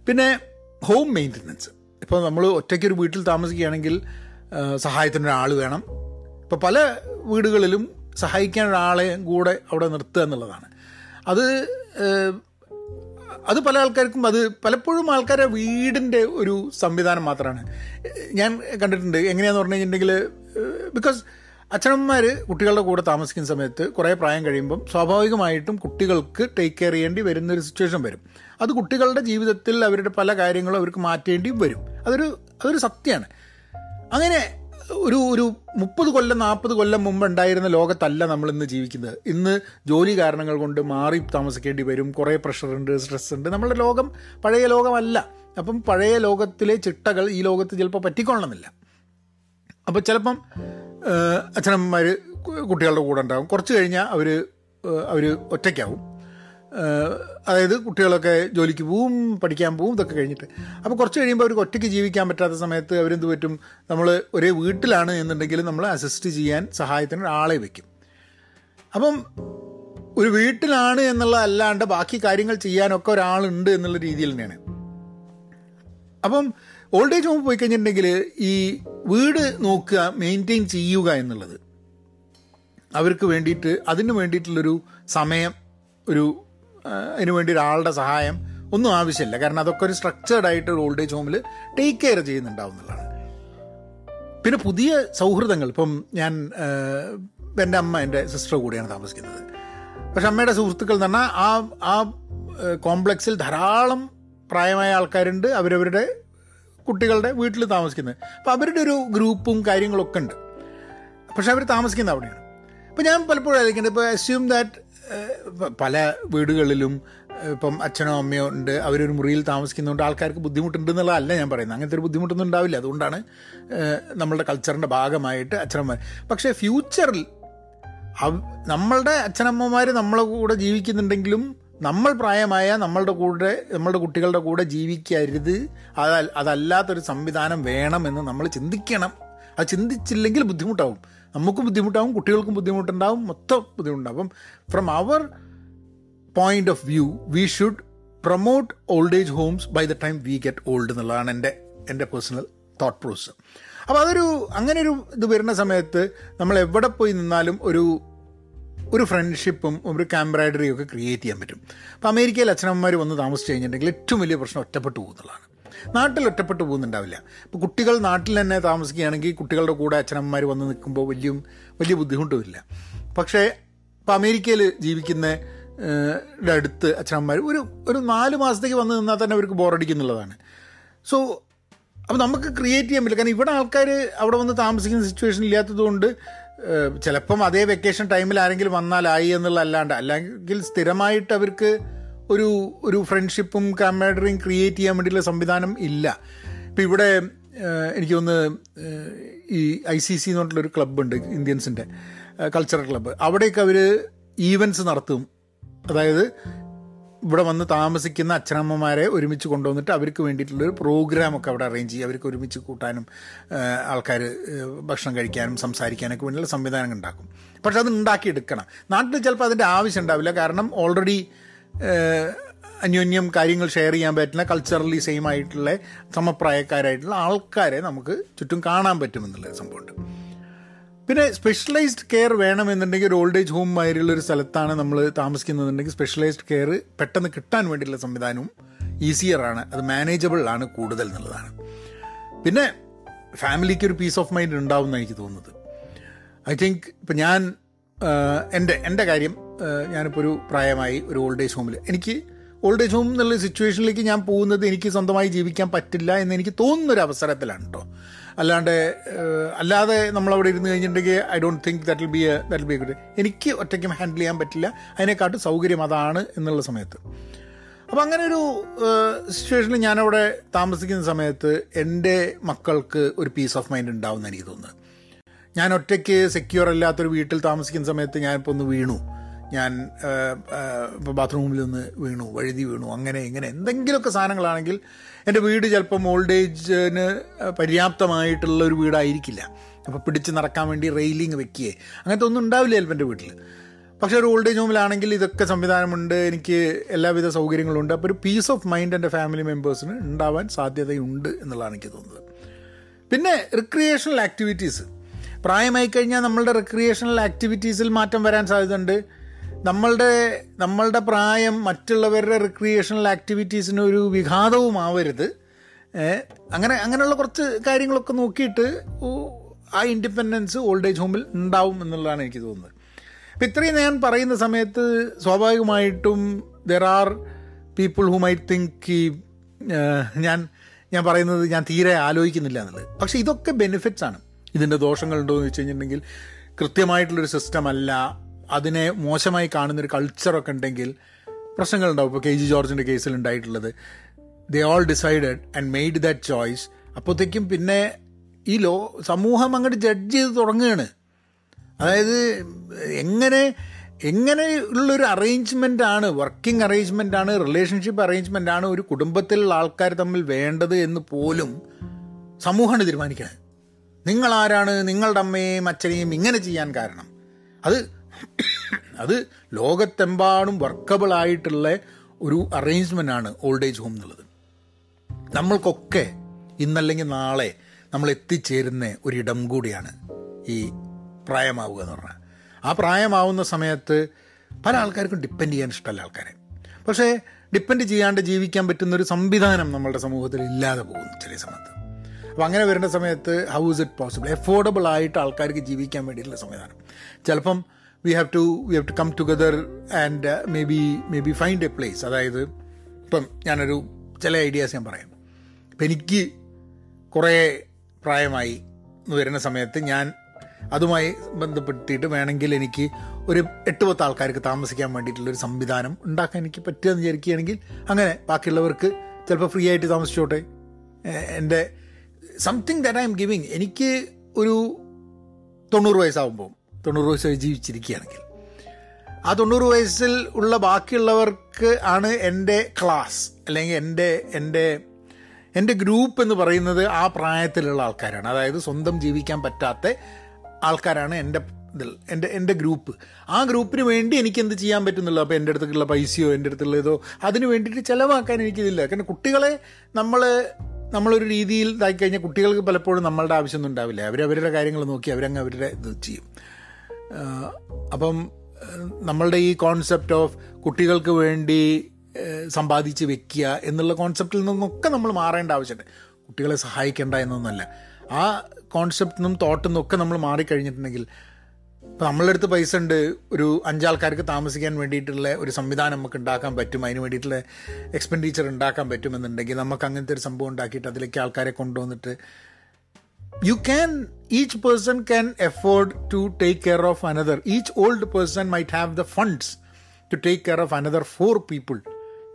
പിന്നെ ഹോം മെയിന്റനൻസ് ഇപ്പോൾ നമ്മൾ ഒറ്റയ്ക്ക് ഒരു വീട്ടിൽ താമസിക്കുകയാണെങ്കിൽ സഹായത്തിനൊരാൾ വേണം. ഇപ്പോൾ പല വീടുകളിലും സഹായിക്കാൻ ഒരാളെ കൂടെ അവിടെ നിർത്തുക എന്നുള്ളതാണ്. അത് അത് പല ആൾക്കാർക്കും അത് പലപ്പോഴും ആൾക്കാരെ വീടിന്റെ ഒരു സംവിധാനം മാത്രമാണ്. ഞാൻ കണ്ടിട്ടുണ്ട് എങ്ങനെയാണെന്ന് പറഞ്ഞു കഴിഞ്ഞിട്ടുണ്ടെങ്കിൽ ബിക്കോസ് അച്ഛനമ്മമാർ കുട്ടികളുടെ കൂടെ താമസിക്കുന്ന സമയത്ത് കുറേ പ്രായം കഴിയുമ്പം സ്വാഭാവികമായിട്ടും കുട്ടികൾക്ക് ടേക്ക് കെയർ ചെയ്യേണ്ടി വരുന്ന ഒരു സിറ്റുവേഷൻ വരും. അത് കുട്ടികളുടെ ജീവിതത്തിൽ അവരുടെ പല കാര്യങ്ങളും അവർക്ക് മാറ്റേണ്ടി വരും. അതൊരു അതൊരു സത്യമാണ്. അങ്ങനെ ഒരു ഒരു മുപ്പത് കൊല്ലം നാൽപ്പത് കൊല്ലം മുമ്പ് ഉണ്ടായിരുന്ന ലോകത്തല്ല നമ്മൾ ഇന്ന് ജീവിക്കുന്നത്. ഇന്ന് ജോലി കാരണങ്ങൾ കൊണ്ട് മാറി താമസിക്കേണ്ടി വരും. കുറേ പ്രഷറുണ്ട് സ്ട്രെസ് ഉണ്ട്. നമ്മുടെ ലോകം പഴയ ലോകമല്ല. അപ്പം പഴയ ലോകത്തിലെ ചിട്ടകൾ ഈ ലോകത്ത് ചിലപ്പോൾ പറ്റിക്കൊള്ളണമെന്നില്ല അപ്പോൾ ചിലപ്പം അച്ഛനമ്മമാർ കുട്ടികളുടെ കൂടെ ഉണ്ടാകും കുറച്ച് കഴിഞ്ഞാൽ അവർ അവർ ഒറ്റയ്ക്കാവും. അതായത് കുട്ടികളൊക്കെ ജോലിക്ക് പോവും പഠിക്കാൻ പോവും ഇതൊക്കെ കഴിഞ്ഞിട്ട്. അപ്പോൾ കുറച്ച് കഴിയുമ്പോൾ അവർക്ക് ഒറ്റയ്ക്ക് ജീവിക്കാൻ പറ്റാത്ത സമയത്ത് അവരെന്ത് പറ്റും? നമ്മൾ ഒരേ വീട്ടിലാണ് എന്നുണ്ടെങ്കിൽ നമ്മൾ അസിസ്റ്റ് ചെയ്യാൻ സഹായത്തിന് ഒരാളെ വയ്ക്കും അപ്പം ഒരു വീട്ടിലാണ് എന്നുള്ള അല്ലാണ്ട് ബാക്കി കാര്യങ്ങൾ ചെയ്യാനൊക്കെ ഒരാളുണ്ട് എന്നുള്ള രീതിയിൽ തന്നെയാണ്. അപ്പം ഓൾഡ് ഏജ് ഹോം പോയി കഴിഞ്ഞിട്ടുണ്ടെങ്കിൽ ഈ വീട് നോക്കുക മെയിന്റെയിൻ ചെയ്യുക എന്നുള്ളത്. അവർക്ക് വേണ്ടിയിട്ട് അതിന് വേണ്ടിയിട്ടുള്ളൊരു സമയം ഒരു അതിനു വേണ്ടി ഒരാളുടെ സഹായം ഒന്നും ആവശ്യമില്ല. കാരണം അതൊക്കെ ഒരു സ്ട്രക്ചേർഡ് ആയിട്ട് ഒരു ഓൾഡ് ഏജ് ഹോമിൽ ടേക്ക് കെയർ ചെയ്യുന്നുണ്ടാവും എന്നുള്ളതാണ്. പിന്നെ പുതിയ സൗഹൃദങ്ങൾ. ഇപ്പം ഞാൻ എന്റെ അമ്മ എന്റെ സിസ്റ്റർ കൂടിയാണ് താമസിക്കുന്നത്. പക്ഷെ അമ്മയുടെ സുഹൃത്തുക്കൾ എന്ന് പറഞ്ഞാൽ ആ ആ കോംപ്ലക്സിൽ ധാരാളം പ്രായമായ ആൾക്കാരുണ്ട്. അവരവരുടെ കുട്ടികളുടെ വീട്ടിൽ താമസിക്കുന്നത്. അപ്പോൾ അവരുടെ ഒരു ഗ്രൂപ്പും കാര്യങ്ങളൊക്കെ ഉണ്ട്. പക്ഷെ അവർ താമസിക്കുന്നത് അവിടെയാണ്. അപ്പോൾ ഞാൻ പലപ്പോഴും ആലോചിക്കുന്നത് ഇപ്പോൾ അസ്യൂം ദാറ്റ് പല വീടുകളിലും ഇപ്പം അച്ഛനോ അമ്മയോ ഉണ്ട്. അവരൊരു മുറിയിൽ താമസിക്കുന്നതുകൊണ്ട് ആൾക്കാർക്ക് ബുദ്ധിമുട്ടുണ്ടെന്നുള്ളതല്ല ഞാൻ പറയുന്നത്. അങ്ങനത്തെ ഒരു ബുദ്ധിമുട്ടൊന്നും ഉണ്ടാവില്ല. അതുകൊണ്ടാണ് നമ്മളുടെ കൾച്ചറിന്റെ ഭാഗമായിട്ട് അച്ഛനമ്മ പക്ഷേ ഫ്യൂച്ചറിൽ നമ്മളുടെ അച്ഛനമ്മമാർ നമ്മളെ കൂടെ ജീവിക്കുന്നുണ്ടെങ്കിലും നമ്മൾ പ്രായമായ നമ്മളുടെ കൂടെ നമ്മളുടെ കുട്ടികളുടെ കൂടെ ജീവിക്കരുത്. അത അതല്ലാത്തൊരു സംവിധാനം വേണമെന്ന് നമ്മൾ ചിന്തിക്കണം. അത് ചിന്തിച്ചില്ലെങ്കിൽ ബുദ്ധിമുട്ടാവും. നമുക്കും ബുദ്ധിമുട്ടാവും കുട്ടികൾക്കും ബുദ്ധിമുട്ടുണ്ടാവും മൊത്തം ബുദ്ധിമുട്ടുണ്ടാവും. അപ്പം from our point of view we should promote old age homes by the time we get old എന്നുള്ളതാണ് എന്റെ എന്റെ പേഴ്സണൽ തോട്ട് പ്രോസസ് അപ്പോൾ അതൊരു അങ്ങനെ ഒരു ഇത് വരുന്ന സമയത്ത് നമ്മൾ എവിടെ പോയി നിന്നാലും ഒരു ഒരു ഫ്രണ്ട്ഷിപ്പും ഒരു കാമ്പറാഡറിയും ഒക്കെ ക്രിയേറ്റ് ചെയ്യാൻ പറ്റും. അപ്പോൾ അമേരിക്കയിൽ അച്ഛനമ്മമാർ വന്ന് താമസിച്ച് കഴിഞ്ഞിട്ടുണ്ടെങ്കിൽ ഏറ്റവും വലിയ പ്രശ്നം ഒറ്റപ്പെട്ടു പോകുന്നുള്ളതാണ് നാട്ടിൽ ഒറ്റപ്പെട്ടു പോകുന്നുണ്ടാവില്ല. ഇപ്പോൾ കുട്ടികൾ നാട്ടിൽ തന്നെ താമസിക്കുകയാണെങ്കിൽ കുട്ടികളുടെ കൂടെ അച്ഛനമ്മമാർ വന്ന് നിൽക്കുമ്പോൾ വലിയ വലിയ ബുദ്ധിമുട്ടുമില്ല പക്ഷേ ഇപ്പോൾ അമേരിക്കയിൽ ജീവിക്കുന്ന അടുത്ത് അച്ഛനമ്മമാർ ഒരു ഒരു നാല് മാസത്തേക്ക് വന്ന് നിന്നാൽ തന്നെ അവർക്ക് ബോറടിക്കുന്നുള്ളതാണ്. സോ അപ്പോൾ നമുക്ക് ക്രിയേറ്റ് ചെയ്യാൻ പറ്റില്ല. കാരണം ഇവിടെ ആൾക്കാർ അവിടെ വന്ന് താമസിക്കുന്ന സിറ്റുവേഷൻ ഇല്ലാത്തതുകൊണ്ട് ചിലപ്പം അതേ വെക്കേഷൻ ടൈമിൽ ആരെങ്കിലും വന്നാലായി എന്നുള്ള അല്ലാണ്ട് അല്ലെങ്കിൽ സ്ഥിരമായിട്ട് അവർക്ക് ഒരു ഒരു ഫ്രണ്ട്ഷിപ്പും കാമേഡറിയും ക്രിയേറ്റ് ചെയ്യാൻ വേണ്ടിയിട്ടുള്ള സംവിധാനം ഇല്ല. ഇപ്പം ഇവിടെ എനിക്ക് ഒന്ന് ഈ ഐ സി സി എന്ന് പറഞ്ഞിട്ടുള്ളൊരു ക്ലബ്ബുണ്ട് ഇന്ത്യൻസിന്റെ കൾച്ചറൽ ക്ലബ്ബ് അവിടെയൊക്കെ അവർ ഈവന്റ്സ് നടത്തും. അതായത് ഇവിടെ വന്ന് താമസിക്കുന്ന അച്ഛനമ്മമാരെ ഒരുമിച്ച് കൊണ്ടുവന്നിട്ട് അവർക്ക് വേണ്ടിയിട്ടുള്ളൊരു പ്രോഗ്രാമൊക്കെ അവിടെ അറേഞ്ച് ചെയ്യുക അവർക്ക് ഒരുമിച്ച് കൂട്ടാനും ആൾക്കാർ ഭക്ഷണം കഴിക്കാനും സംസാരിക്കാനൊക്കെ വേണ്ടിയുള്ള സംവിധാനങ്ങൾ ഉണ്ടാക്കും. പക്ഷെ അത് ഉണ്ടാക്കിയെടുക്കണം. നാട്ടിൽ ചിലപ്പോൾ അതിന്റെ ആവശ്യം ഉണ്ടാവില്ല. കാരണം ഓൾറെഡി അന്യോന്യം കാര്യങ്ങൾ ഷെയർ ചെയ്യാൻ പറ്റുന്ന കൾച്ചറലി സെയിം ആയിട്ടുള്ള സമപ്രായക്കാരായിട്ടുള്ള ആൾക്കാരെ നമുക്ക് ചുറ്റും കാണാൻ പറ്റുമെന്നുള്ള സംഭവമുണ്ട്. പിന്നെ സ്പെഷ്യലൈസ്ഡ് കെയർ വേണമെന്നുണ്ടെങ്കിൽ ഒരു ഓൾഡ് ഏജ് ഹോം മാതിരിയുള്ള ഒരു സ്ഥലത്താണ് നമ്മൾ താമസിക്കുന്നതെന്നുണ്ടെങ്കിൽ സ്പെഷ്യലൈസ്ഡ് കെയർ പെട്ടെന്ന് കിട്ടാൻ വേണ്ടിയുള്ള സംവിധാനവും ഈസിയറാണ് അത് മാനേജബിൾ ആണ് കൂടുതൽ എന്നുള്ളതാണ്. പിന്നെ ഫാമിലിക്ക് ഒരു പീസ് ഓഫ് മൈൻഡ് ഉണ്ടാവും എന്നാണ് എനിക്ക് തോന്നുന്നത്. ഐ തിങ്ക് ഇപ്പം ഞാൻ എന്റെ എന്റെ കാര്യം ഞാനിപ്പോൾ ഒരു പ്രായമായി ഒരു ഓൾഡ് ഏജ് ഹോമിൽ എനിക്ക് ഓൾഡ് ഏജ് ഹോം എന്നുള്ള സിറ്റുവേഷനിലേക്ക് ഞാൻ പോകുന്നത് എനിക്ക് സ്വന്തമായി ജീവിക്കാൻ പറ്റില്ല എന്ന് എനിക്ക് തോന്നുന്നൊരു അവസരത്തിലാണ് കേട്ടോ അല്ലാണ്ട് അല്ലാതെ നമ്മളവിടെ ഇരുന്ന് കഴിഞ്ഞിട്ടുണ്ടെങ്കിൽ I don't think that will be that be good എനിക്ക് ഒറ്റയ്ക്കും ഹാൻഡിൽ ചെയ്യാൻ പറ്റില്ല. അതിനെക്കാട്ടും സൗകര്യം അതാണ് എന്നുള്ള സമയത്ത്. അപ്പം അങ്ങനെ ഒരു സിറ്റുവേഷനിൽ ഞാനവിടെ താമസിക്കുന്ന സമയത്ത് എന്റെ മക്കൾക്ക് ഒരു പീസ് ഓഫ് മൈൻഡ് ഉണ്ടാവും എന്ന് എനിക്ക് തോന്നുന്നത് ഞാൻ ഒറ്റയ്ക്ക് സെക്യൂർ അല്ലാത്തൊരു വീട്ടിൽ താമസിക്കുന്ന സമയത്ത് ഞാനിപ്പോൾ ഒന്ന് വീണു. ഞാൻ ഇപ്പോൾ ബാത്റൂമിൽ നിന്ന് വീണു വഴുതി വീണു അങ്ങനെ ഇങ്ങനെ എന്തെങ്കിലുമൊക്കെ സാധനങ്ങളാണെങ്കിൽ എന്റെ വീട് ചിലപ്പം ഓൾഡ് ഏജിന് പര്യാപ്തമായിട്ടുള്ള ഒരു വീടായിരിക്കില്ല. അപ്പോൾ പിടിച്ച് നടക്കാൻ വേണ്ടി റെയിലിംഗ് വെക്കുകയെ അങ്ങനത്തെ ഒന്നും ഉണ്ടാവില്ല ചിലപ്പോൾ എന്റെ വീട്ടിൽ പക്ഷേ ഒരു ഓൾഡ് ഏജ് ഹോമിലാണെങ്കിൽ ഇതൊക്കെ സംവിധാനമുണ്ട് എനിക്ക് എല്ലാവിധ സൗകര്യങ്ങളും ഉണ്ട് അപ്പോൾ ഒരു പീസ് ഓഫ് മൈൻഡ് എന്റെ ഫാമിലി മെമ്പേഴ്സിന് ഉണ്ടാവാൻ സാധ്യതയുണ്ട് എന്നുള്ളതാണ് എനിക്ക് തോന്നുന്നത്. പിന്നെ റിക്രിയേഷണൽ ആക്ടിവിറ്റീസ് പ്രായമായി കഴിഞ്ഞാൽ നമ്മളുടെ റിക്രിയേഷണൽ ആക്ടിവിറ്റീസിൽ മാറ്റം വരാൻ സാധ്യതയുണ്ട്. നമ്മളുടെ നമ്മളുടെ പ്രായം മറ്റുള്ളവരുടെ റിക്രിയേഷണൽ ആക്ടിവിറ്റീസിന് ഒരു വിഘാതവും ആവരുത്. അങ്ങനെ അങ്ങനെയുള്ള കുറച്ച് കാര്യങ്ങളൊക്കെ നോക്കിയിട്ട് ആ ഇൻഡിപെൻഡൻസ് ഓൾഡ് ഏജ് ഹോമിൽ ഉണ്ടാവും എന്നുള്ളതാണ് എനിക്ക് തോന്നുന്നത്. അപ്പം ഇത്രയും ഞാൻ പറയുന്ന സമയത്ത് സ്വാഭാവികമായിട്ടും there are people who might think ഈ ഞാൻ ഞാൻ പറയുന്നത് ഞാൻ തീരെ ആലോചിക്കുന്നില്ല എന്നുള്ളത്. പക്ഷേ ഇതൊക്കെ ബെനിഫിറ്റ്സ് ആണ്. ഇതിന്റെ ദോഷങ്ങളുണ്ടോ എന്ന് വെച്ച് കഴിഞ്ഞിട്ടുണ്ടെങ്കിൽ കൃത്യമായിട്ടുള്ളൊരു സിസ്റ്റം അല്ല. അതിനെ മോശമായി കാണുന്നൊരു കൾച്ചറൊക്കെ ഉണ്ടെങ്കിൽ പ്രശ്നങ്ങളുണ്ടാവും. ഇപ്പോൾ കെ ജി ജോർജിന്റെ കേസിൽ ഉണ്ടായിട്ടുള്ളത്. They all decided and made that choice അപ്പോഴത്തേക്കും പിന്നെ ഈ ലോ സമൂഹം അങ്ങോട്ട് ജഡ്ജ് ചെയ്ത് തുടങ്ങുകയാണ് അതായത് എങ്ങനെ എങ്ങനെ ഉള്ളൊരു അറേഞ്ച്മെന്റ് ആണ് വർക്കിംഗ് അറേഞ്ച്മെന്റ് ആണ് റിലേഷൻഷിപ്പ് അറേഞ്ച്മെന്റ് ആണ് ഒരു കുടുംബത്തിലുള്ള ആൾക്കാർ തമ്മിൽ വേണ്ടത് എന്ന് പോലും സമൂഹമാണ് തീരുമാനിക്കുന്നത് നിങ്ങളാരാണ് നിങ്ങളുടെ അമ്മയെയും അച്ഛനെയും ഇങ്ങനെ ചെയ്യാൻ കാരണം. അത് അത് ലോകത്തെമ്പാടും വർക്കബിൾ ആയിട്ടുള്ള ഒരു അറേഞ്ച്മെന്റ് ആണ് ഓൾഡ് ഏജ് ഹോം എന്നുള്ളത്. നമ്മൾക്കൊക്കെ ഇന്നല്ലെങ്കിൽ നാളെ നമ്മൾ എത്തിച്ചേരുന്ന ഒരിടം കൂടിയാണ് ഈ പ്രായമാവുക എന്ന് പറഞ്ഞാൽ. ആ പ്രായമാവുന്ന സമയത്ത് പല ആൾക്കാർക്കും ഡിപ്പെൻഡ് ചെയ്യാൻ ഇഷ്ടമല്ല ആൾക്കാരെ. പക്ഷേ ഡിപ്പെൻഡ് ചെയ്യാണ്ട് ജീവിക്കാൻ പറ്റുന്ന ഒരു സംവിധാനം നമ്മളുടെ സമൂഹത്തിൽ ഇല്ലാതെ പോകുന്നു ചില സമയത്ത്. അപ്പോൾ അങ്ങനെ വരുന്ന സമയത്ത് how is it possible affordable ആയിട്ട് ആൾക്കാർക്ക് ജീവിക്കാൻ വേണ്ടിയിട്ടുള്ള സംവിധാനം. ചിലപ്പം we have to we have to come together and maybe maybe find a place അതായത് ഇപ്പം ഞാനൊരു ചില ഐഡിയാസ് ഞാൻ പറയാം. ഇപ്പം എനിക്ക് കുറേ പ്രായമായി എന്ന് വരുന്ന സമയത്ത് ഞാൻ അതുമായി ബന്ധപ്പെടുത്തിയിട്ട് വേണമെങ്കിൽ എനിക്ക് ഒരു എട്ട് പത്ത് ആൾക്കാർക്ക് താമസിക്കാൻ വേണ്ടിയിട്ടുള്ളൊരു സംവിധാനം ഉണ്ടാക്കാൻ എനിക്ക് പറ്റുമെന്ന് വിചാരിക്കുകയാണെങ്കിൽ അങ്ങനെ ബാക്കിയുള്ളവർക്ക് ചിലപ്പോൾ ഫ്രീ ആയിട്ട് താമസിച്ചോട്ടെ. എന്റെ something that I'm giving എനിക്ക് ഒരു തൊണ്ണൂറ് വയസ്സാകുമ്പോൾ തൊണ്ണൂറ് വയസ്സ് ജീവിച്ചിരിക്കുകയാണെങ്കിൽ. ആ തൊണ്ണൂറ് വയസ്സിൽ ഉള്ള ബാക്കിയുള്ളവർക്ക് ആണ് എന്റെ ക്ലാസ് അല്ലെങ്കിൽ എന്റെ എന്റെ എന്റെ ഗ്രൂപ്പ് എന്ന് പറയുന്നത് ആ പ്രായത്തിലുള്ള ആൾക്കാരാണ്. അതായത് സ്വന്തം ജീവിക്കാൻ പറ്റാത്ത ആൾക്കാരാണ് എന്റെ ഇതിൽ എന്റെ എന്റെ ഗ്രൂപ്പ്. ആ ഗ്രൂപ്പിന് വേണ്ടി എനിക്ക് എന്ത് ചെയ്യാൻ പറ്റുന്നുള്ളൂ? അപ്പോൾ എന്റെ അടുത്തുള്ള പൈസയോ എന്റെ അടുത്തുള്ള ഇതോ അതിന് വേണ്ടിയിട്ട് ചിലവാക്കാൻ എനിക്കിതില്ല. കാരണം കുട്ടികളെ നമ്മൾ നമ്മളൊരു രീതിയിൽ ഇതാക്കി കഴിഞ്ഞാൽ കുട്ടികൾക്ക് പലപ്പോഴും നമ്മളുടെ ആവശ്യമൊന്നും ഉണ്ടാവില്ല. അവരവരുടെ കാര്യങ്ങൾ നോക്കി അവരങ്ങ് അവരുടെ ഇത് ചെയ്യും. അപ്പം നമ്മളുടെ ഈ കോൺസെപ്റ്റ് ഓഫ് കുട്ടികൾക്ക് വേണ്ടി സമ്പാദിച്ച് വെക്കുക എന്നുള്ള കോൺസെപ്റ്റിൽ നിന്നൊക്കെ നമ്മൾ മാറേണ്ട ആവശ്യമുണ്ട് കുട്ടികളെ സഹായിക്കേണ്ട എന്നൊന്നല്ല ആ കോൺസെപ്റ്റിൽ നിന്നും തോട്ടിൽ നിന്നൊക്കെ നമ്മൾ മാറിക്കഴിഞ്ഞിട്ടുണ്ടെങ്കിൽ ഇപ്പം നമ്മളുടെ അടുത്ത് പൈസ ഉണ്ട്. ഒരു അഞ്ചാൾക്കാർക്ക് താമസിക്കാൻ വേണ്ടിയിട്ടുള്ള ഒരു സംവിധാനം നമുക്ക് ഉണ്ടാക്കാൻ പറ്റും. അതിന് വേണ്ടിയിട്ടുള്ള എക്സ്പെൻഡിച്ചർ ഉണ്ടാക്കാൻ പറ്റുമെന്നുണ്ടെങ്കിൽ നമുക്ക് അങ്ങനത്തെ ഒരു സംഭവം ഉണ്ടാക്കിയിട്ട് അതിലേക്ക് ആൾക്കാരെ കൊണ്ടുവന്നിട്ട് you can each person can afford to take care of another. Each old person might have the funds to take care of another four people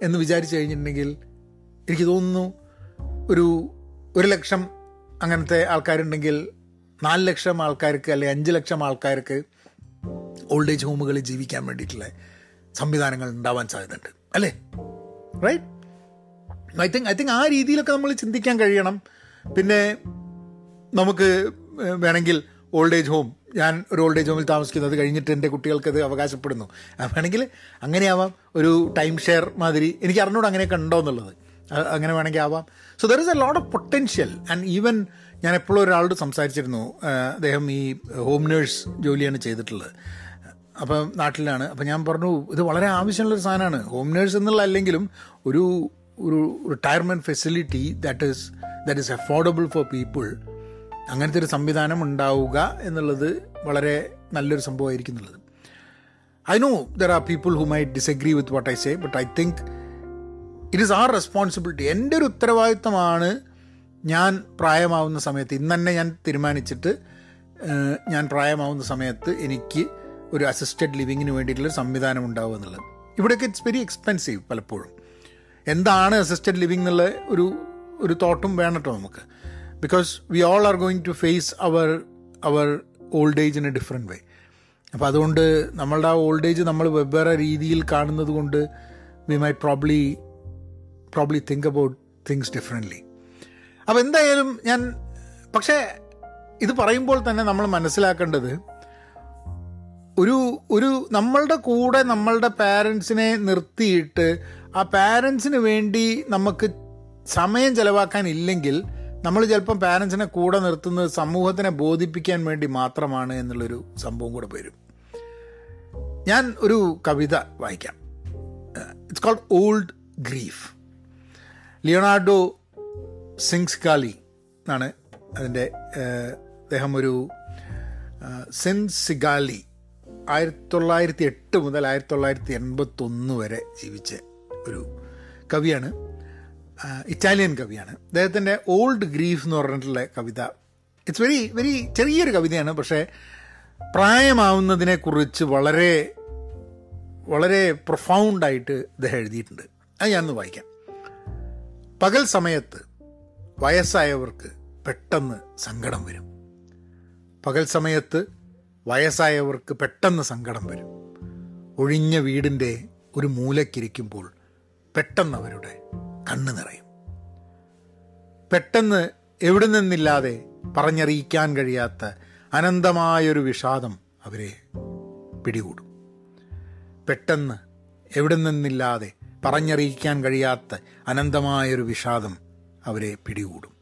എന്ന് വിചാരിച്ചു കഴിഞ്ഞിട്ടുണ്ടെങ്കിൽ എനിക്ക് തോന്നുന്നു ഒരു ഒരു ലക്ഷം അങ്ങനത്തെ ആൾക്കാരുണ്ടെങ്കിൽ നാല് ലക്ഷം ആൾക്കാർക്ക് അല്ലെങ്കിൽ അഞ്ച് ലക്ഷം ആൾക്കാർക്ക് ഓൾഡ് ഏജ് ഹോമുകളിൽ ജീവിക്കാൻ വേണ്ടിയിട്ടുള്ള സംവിധാനങ്ങൾ ഉണ്ടാവാൻ സാധ്യതയുണ്ട്. അല്ലേ? Right I think I think ആ രീതിയിലൊക്കെ നമ്മൾ ചിന്തിക്കാൻ കഴിയണം. പിന്നെ നമുക്ക് വേണമെങ്കിൽ ഓൾഡ് ഏജ് ഹോം ഞാൻ ഒരു ഓൾഡ് ഏജ് ഹോമിൽ താമസിക്കുന്നത് കഴിഞ്ഞിട്ട് എന്റെ കുട്ടികൾക്കത് അവകാശപ്പെടുന്നു. വേണമെങ്കിൽ അങ്ങനെയാവാം. ഒരു ടൈം ഷെയർ മാതിരി. എനിക്ക് അറിഞ്ഞൂടെ അങ്ങനെയൊക്കെ ഉണ്ടോ എന്നുള്ളത്. അങ്ങനെ വേണമെങ്കിൽ ആവാം. So there is a lot of potential and even ഞാൻ എപ്പോഴും ഒരാളോട് സംസാരിച്ചിരുന്നു. അദ്ദേഹം ഈ ഹോം നേഴ്സ് ജോലിയാണ് ചെയ്തിട്ടുള്ളത്. അപ്പം നാട്ടിലാണ്. അപ്പം ഞാൻ പറഞ്ഞു ഇത് വളരെ ആവശ്യമുള്ളൊരു സാധനമാണ്. ഹോം നേഴ്സ് എന്നുള്ള അല്ലെങ്കിലും ഒരു ഒരു retirement facility that is that is affordable for people അങ്ങനത്തെ ഒരു സംവിധാനം ഉണ്ടാവുക എന്നുള്ളത് വളരെ നല്ലൊരു സംഭവമായിരിക്കും എന്നുള്ളത്. I know there are people who might disagree with what I say but I think it is our responsibility എന്റെ ഒരു ഉത്തരവാദിത്തമാണ് ഞാൻ പ്രായമാവുന്ന സമയത്ത് ഇന്ന് തന്നെ ഞാൻ തീരുമാനിച്ചിട്ട് ഞാൻ പ്രായമാവുന്ന സമയത്ത് എനിക്ക് ഒരു അസിസ്റ്റഡ് ലിവിങ്ങിന് വേണ്ടിയിട്ടുള്ള സംവിധാനം ഉണ്ടാവുക എന്നുള്ളത്. ഇവിടെയൊക്കെ ഇറ്റ്സ് വെരി എക്സ്പെൻസീവ് പലപ്പോഴും. എന്താണ് അസിസ്റ്റഡ് ലിവിങ് എന്നുള്ള ഒരു ഒരു തോട്ടും വേണം കേട്ടോ നമുക്ക്. Because we all are going to face our our old age in a different way അപ്പോൾ അതുകൊണ്ട് നമ്മളുടെ ആ ഓൾഡ് ഏജ് നമ്മൾ വെവ്വേറെ രീതിയിൽ കാണുന്നത് കൊണ്ട് we might probably probably think about things differently അപ്പോൾ എന്തായാലും ഞാൻ പക്ഷേ ഇത് പറയുമ്പോൾ തന്നെ നമ്മൾ മനസ്സിലാക്കേണ്ടത് ഒരു ഒരു നമ്മളുടെ കൂടെ നമ്മളുടെ പാരൻസിനെ നിർത്തിയിട്ട് ആ പാരൻസിന് വേണ്ടി നമുക്ക് സമയം ചിലവാക്കാൻ ഇല്ലെങ്കിൽ നമ്മൾ ചിലപ്പം പാരൻസിനെ കൂടെ നിർത്തുന്നത് സമൂഹത്തിനെ ബോധിപ്പിക്കാൻ വേണ്ടി മാത്രമാണ് എന്നുള്ളൊരു സംഭവം കൂടെ വരും. ഞാൻ ഒരു കവിത വായിക്കാം. It's called Old Grief Leonardo Sinisgalli എന്നാണ് അതിന്റെ അദ്ദേഹം ഒരു സെൻസിഗാലി ആയിരത്തി തൊള്ളായിരത്തി എട്ട് മുതൽ ആയിരത്തി തൊള്ളായിരത്തി എൺപത്തൊന്ന് വരെ ജീവിച്ച ഒരു കവിയാണ്. ഇറ്റാലിയൻ കവിയാണ്. അദ്ദേഹത്തിന്റെ ഓൾഡ് ഗ്രീഫ് എന്ന് പറഞ്ഞിട്ടുള്ള കവിത. ഇറ്റ്സ് വെരി വെരി ചെറിയൊരു കവിതയാണ് പക്ഷേ പ്രായമാവുന്നതിനെക്കുറിച്ച് വളരെ വളരെ പ്രൊഫൗണ്ടായിട്ട് ഇദ്ദേഹം എഴുതിയിട്ടുണ്ട്. അത് ഞാനൊന്ന് വായിക്കാം. പകൽ സമയത്ത് വയസ്സായവർക്ക് പെട്ടെന്ന് സങ്കടം വരും. പകൽ സമയത്ത് വയസ്സായവർക്ക് പെട്ടെന്ന് സങ്കടം വരും. ഒഴിഞ്ഞ വീടിന്റെ ഒരു മൂലക്കിരിക്കുമ്പോൾ പെട്ടെന്ന് അവരുടെ കണ്ണ് നിറയും. പെട്ടെന്ന് എവിടെ നിന്നില്ലാതെ പറഞ്ഞറിയിക്കാൻ കഴിയാത്ത അനന്തമായൊരു വിഷാദം അവരെ പിടികൂടും. പെട്ടെന്ന് എവിടെ നിന്നില്ലാതെ പറഞ്ഞറിയിക്കാൻ കഴിയാത്ത അനന്തമായൊരു വിഷാദം അവരെ പിടികൂടും.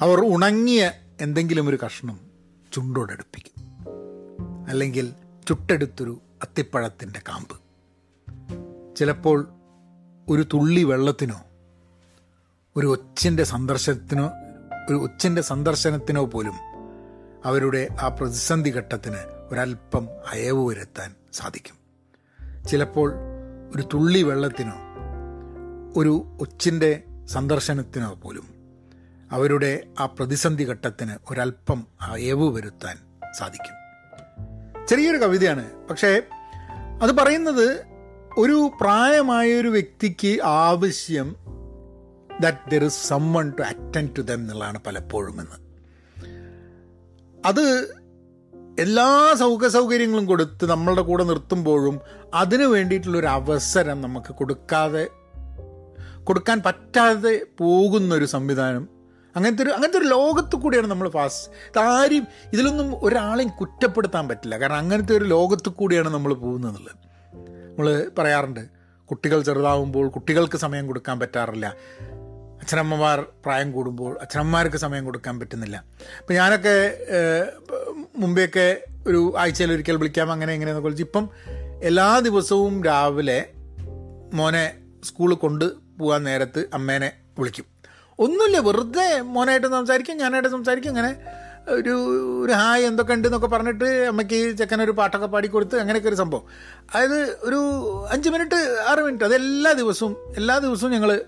അവർ ഉണങ്ങിയ എന്തെങ്കിലും ഒരു കഷ്ണം ചുണ്ടോടടുപ്പിക്കും. അല്ലെങ്കിൽ ചുട്ടെടുത്തൊരു അത്തിപ്പഴത്തിന്റെ കാമ്പ്. ചിലപ്പോൾ ഒരു തുള്ളി വെള്ളത്തിനോ ഒരു ഒച്ചിന്റെ സന്ദർശനത്തിനോ ഒരു ഒച്ചിന്റെ സന്ദർശനത്തിനോ പോലും അവരുടെ ആ പ്രതിസന്ധി ഘട്ടത്തിന് ഒരല്പം അയവ് വരുത്താൻ സാധിക്കും. ചിലപ്പോൾ ഒരു തുള്ളി വെള്ളത്തിനോ ഒരു ഒച്ചിന്റെ സന്ദർശനത്തിനോ പോലും അവരുടെ ആ പ്രതിസന്ധി ഘട്ടത്തിന് ഒരല്പം അയവ് വരുത്താൻ സാധിക്കും. ചെറിയൊരു കവിതയാണ് പക്ഷേ അത് പറയുന്നത് ഒരു പ്രായമായ ഒരു വ്യക്തിക്ക് ആവശ്യം that there is someone to attend to them എന്നുള്ളതാണ് പലപ്പോഴും എന്ന്. അത് എല്ലാ സൗക സൗകര്യങ്ങളും കൊടുത്ത് നമ്മളുടെ കൂടെ നിർത്തുമ്പോഴും അതിന് വേണ്ടിയിട്ടുള്ളൊരു അവസരം നമുക്ക് കൊടുക്കാതെ കൊടുക്കാൻ പറ്റാതെ പോകുന്നൊരു സംവിധാനം. അങ്ങനത്തെ ഒരു അങ്ങനത്തെ ഒരു ലോകത്ത് കൂടിയാണ് നമ്മൾ ഫാസ് ഇതാരും ഇതിലൊന്നും ഒരാളെയും കുറ്റപ്പെടുത്താൻ പറ്റില്ല. കാരണം അങ്ങനത്തെ ഒരു ലോകത്ത് കൂടിയാണ് നമ്മൾ പോകുന്നത് നമ്മൾ പറയാറുണ്ട് കുട്ടികൾ ചെറുതാവുമ്പോൾ കുട്ടികൾക്ക് സമയം കൊടുക്കാൻ പറ്റാറില്ല. അച്ഛനമ്മമാർ പ്രായം കൂടുമ്പോൾ അച്ഛനമ്മമാർക്ക് സമയം കൊടുക്കാൻ പറ്റുന്നില്ല. അപ്പം ഞാനൊക്കെ മുമ്പെയൊക്കെ ഒരു ആഴ്ചയിൽ ഒരിക്കൽ വിളിക്കാം അങ്ങനെ എങ്ങനെയെന്നൊക്കെ വിളിച്ച് ഇപ്പം എല്ലാ ദിവസവും രാവിലെ മോനെ സ്കൂളിൽ കൊണ്ട് പോകാൻ നേരത്ത് അമ്മേനെ വിളിക്കും. ഒന്നുമില്ല വെറുതെ മോനായിട്ട് സംസാരിക്കും ഞാനായിട്ട് സംസാരിക്കും അങ്ങനെ ഒരു ഒരു ഹായ് എന്തൊക്കെ ഉണ്ട് എന്നൊക്കെ പറഞ്ഞിട്ട് അമ്മയ്ക്ക് ചെക്കനൊരു പാട്ടൊക്കെ പാടിക്കൊടുത്ത് അങ്ങനെയൊക്കെ ഒരു സംഭവം. അതായത് ഒരു അഞ്ച് മിനിറ്റ് ആറ് മിനിറ്റ് അത് എല്ലാ ദിവസവും എല്ലാ ദിവസവും ഞങ്ങൾ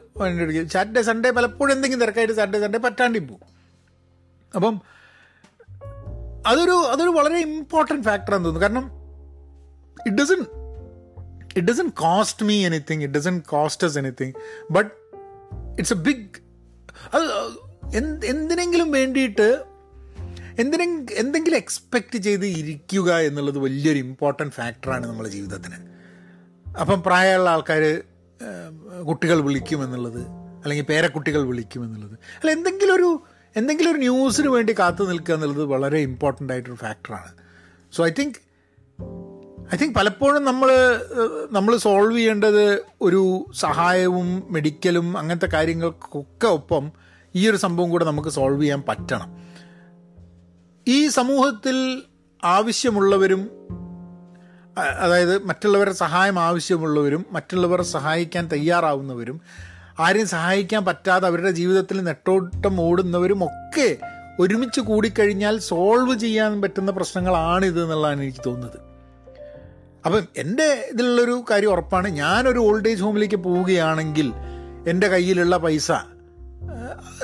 സാറ്റർഡേ സൺഡേ പലപ്പോഴും എന്തെങ്കിലും തിരക്കായിട്ട് സാറ്റർഡേ സൺഡേ പറ്റാണ്ടി പോകും. അപ്പം അതൊരു അതൊരു വളരെ ഇമ്പോർട്ടന്റ് ഫാക്ടറാന്ന് തോന്നുന്നു. കാരണം it doesn't it doesn't cost me anything it doesn't cost us anything but it's a big അത് എന്തിനെങ്കിലും വേണ്ടിയിട്ട് എന്തിനെ എന്തെങ്കിലും എക്സ്പെക്റ്റ് ചെയ്ത് ഇരിക്കുക എന്നുള്ളത് വലിയൊരു ഇമ്പോർട്ടന്റ് ഫാക്ടറാണ് നമ്മുടെ ജീവിതത്തിന്. അപ്പം പ്രായമുള്ള ആൾക്കാർ കുട്ടികൾ വിളിക്കുമെന്നുള്ളത് അല്ലെങ്കിൽ പേരക്കുട്ടികൾ വിളിക്കുമെന്നുള്ളത് അല്ല എന്തെങ്കിലും ഒരു എന്തെങ്കിലും ഒരു ന്യൂസിന് വേണ്ടി കാത്തു നിൽക്കുക എന്നുള്ളത് വളരെ ഇമ്പോർട്ടന്റ് ആയിട്ടൊരു ഫാക്ടറാണ് so I think I think പലപ്പോഴും നമ്മൾ നമ്മൾ സോൾവ് ചെയ്യേണ്ടത് ഒരു സഹായവും മെഡിക്കലും അങ്ങനത്തെ കാര്യങ്ങൾക്കൊക്കെ ഒപ്പം ഈ ഒരു സംഭവം കൂടെ നമുക്ക് സോൾവ് ചെയ്യാൻ പറ്റണം. ഈ സമൂഹത്തിൽ ആവശ്യമുള്ളവരും അതായത് മറ്റുള്ളവരുടെ സഹായം ആവശ്യമുള്ളവരും മറ്റുള്ളവരെ സഹായിക്കാൻ തയ്യാറാവുന്നവരും ആരെയും സഹായിക്കാൻ പറ്റാതെ അവരുടെ ജീവിതത്തിൽ നെട്ടോട്ടം ഓടുന്നവരും ഒക്കെ ഒരുമിച്ച് കൂടിക്കഴിഞ്ഞാൽ സോൾവ് ചെയ്യാൻ പറ്റുന്ന പ്രശ്നങ്ങളാണിത് എന്നുള്ളതാണ് എനിക്ക് തോന്നുന്നത്. അപ്പം എന്റെ ഇതിലുള്ളൊരു കാര്യം ഉറപ്പാണ്. ഞാനൊരു ഓൾഡ് ഏജ് ഹോമിലേക്ക് പോവുകയാണെങ്കിൽ എന്റെ കയ്യിലുള്ള പൈസ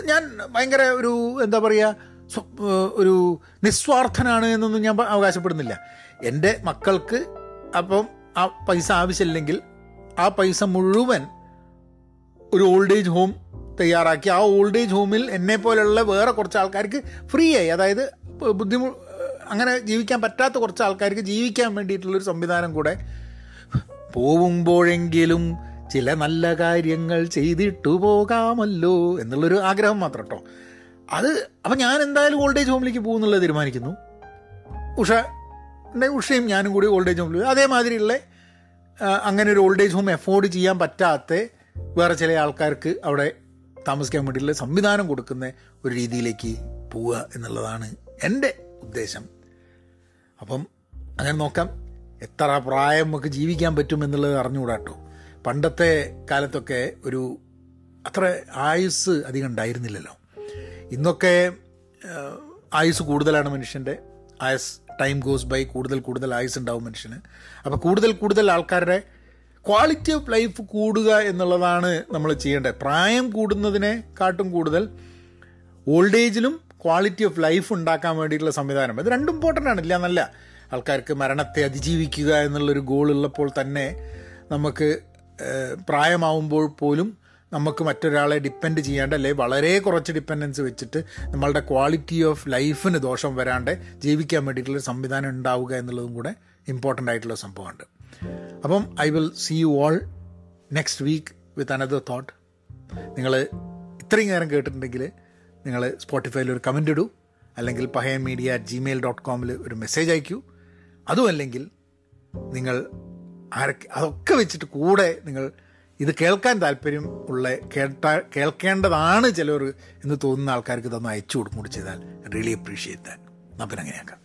ഞാൻ ഭയങ്കര ഒരു എന്താ പറയുക ഒരു നിസ്വാർത്ഥനാണ് എന്നൊന്നും ഞാൻ അവകാശപ്പെടുന്നില്ല. എന്റെ മക്കൾക്ക് അപ്പം ആ പൈസ ആവശ്യമില്ലെങ്കിൽ ആ പൈസ മുഴുവൻ ഒരു ഓൾഡ് ഏജ് ഹോം തയ്യാറാക്കി. ആ ഓൾഡ് ഏജ് ഹോമിൽ എന്നെ പോലെയുള്ള വേറെ കുറച്ച് ആൾക്കാർക്ക് ഫ്രീ ആയി. അതായത് ബുദ്ധിമു അങ്ങനെ ജീവിക്കാൻ പറ്റാത്ത കുറച്ച് ആൾക്കാർക്ക് ജീവിക്കാൻ വേണ്ടിയിട്ടുള്ളൊരു സംവിധാനം കൂടെ പോകുമ്പോഴെങ്കിലും ചില നല്ല കാര്യങ്ങൾ ചെയ്തിട്ടു പോകാമല്ലോ എന്നുള്ളൊരു ആഗ്രഹം മാത്രം കേട്ടോ അത് അപ്പം ഞാൻ എന്തായാലും ഓൾഡ് ഏജ് ഹോമിലേക്ക് പോകുന്നുള്ളത് തീരുമാനിക്കുന്നു. ഉഷ ഉഷയും ഞാനും കൂടി ഓൾഡ് ഏജ് ഹോമിൽ അതേമാതിരിയുള്ള അങ്ങനെ ഒരു ഓൾഡ് ഏജ് ഹോം എഫോർഡ് ചെയ്യാൻ പറ്റാത്ത വേറെ ചില ആൾക്കാർക്ക് അവിടെ താമസിക്കാൻ വേണ്ടിയിട്ടുള്ള സംവിധാനം കൊടുക്കുന്ന ഒരു രീതിയിലേക്ക് പോവുക എന്നുള്ളതാണ് എന്റെ ഉദ്ദേശം. അപ്പം അങ്ങനെ നോക്കാം. എത്ര പ്രായം നമുക്ക് ജീവിക്കാൻ പറ്റും എന്നുള്ളത് അറിഞ്ഞുകൂടാട്ടോ പണ്ടത്തെ കാലത്തൊക്കെ ഒരു അത്ര ആയുസ് അധികം ഉണ്ടായിരുന്നില്ലല്ലോ. ഇന്നൊക്കെ ആയുസ് കൂടുതലാണ് മനുഷ്യന്റെ ആയസ് ടൈം ഗോസ് ബൈ കൂടുതൽ കൂടുതൽ ആയുസ് ഉണ്ടാവും മനുഷ്യന്. അപ്പോൾ കൂടുതൽ കൂടുതൽ ആൾക്കാരുടെ ക്വാളിറ്റി ഓഫ് ലൈഫ് കൂടുക എന്നുള്ളതാണ് നമ്മൾ ചെയ്യേണ്ടത്. പ്രായം കൂടുന്നതിനെ കാട്ടും കൂടുതൽ ഓൾഡ് ഏജിലും ക്വാളിറ്റി ഓഫ് ലൈഫ് ഉണ്ടാക്കാൻ വേണ്ടിയിട്ടുള്ള സംവിധാനം. ഇത് രണ്ടും ഇമ്പോർട്ടന്റ് ആണ്. ഇല്ല എന്നല്ല. ആൾക്കാർക്ക് മരണത്തെ അതിജീവിക്കുക എന്നുള്ളൊരു ഗോൾ ഉള്ളപ്പോൾ തന്നെ നമുക്ക് പ്രായമാവുമ്പോൾ പോലും നമുക്ക് മറ്റൊരാളെ ഡിപ്പെൻഡ് ചെയ്യാണ്ട് അല്ലെ വളരെ കുറച്ച് ഡിപ്പെൻഡൻസ് വെച്ചിട്ട് നമ്മളുടെ ക്വാളിറ്റി ഓഫ് ലൈഫിന് ദോഷം വരാണ്ട് ജീവിക്കാൻ വേണ്ടിയിട്ടുള്ള സംവിധാനം ഉണ്ടാവുക എന്നുള്ളതും കൂടെ ഇമ്പോർട്ടന്റ് ആയിട്ടുള്ള സംഭവമുണ്ട്. അപ്പം I will see you all next week with another thought നിങ്ങൾ ഇത്രയും നേരം കേട്ടിട്ടുണ്ടെങ്കിൽ നിങ്ങൾ സ്പോട്ടിഫൈയിൽ ഒരു കമന്റ് ഇടൂ. അല്ലെങ്കിൽ Pahayan media at Gmail dot കോമിൽ ഒരു മെസ്സേജ് അയക്കൂ. അതും അല്ലെങ്കിൽ നിങ്ങൾ ആരൊക്കെ അതൊക്കെ വെച്ചിട്ട് കൂടെ നിങ്ങൾ ഇത് കേൾക്കാൻ താല്പര്യം ഉള്ള കേട്ട കേൾക്കേണ്ടതാണ് ചിലർ എന്ന് തോന്നുന്ന ആൾക്കാർക്ക് ഇതൊന്ന് അയച്ചു കൊടുക്കും കൂടി ചെയ്താൽ. റിയലി അപ്രീഷിയേറ്റ് ദാറ്റ് നമ്മൾ പിന്നെ അങ്ങനെയാക്കാം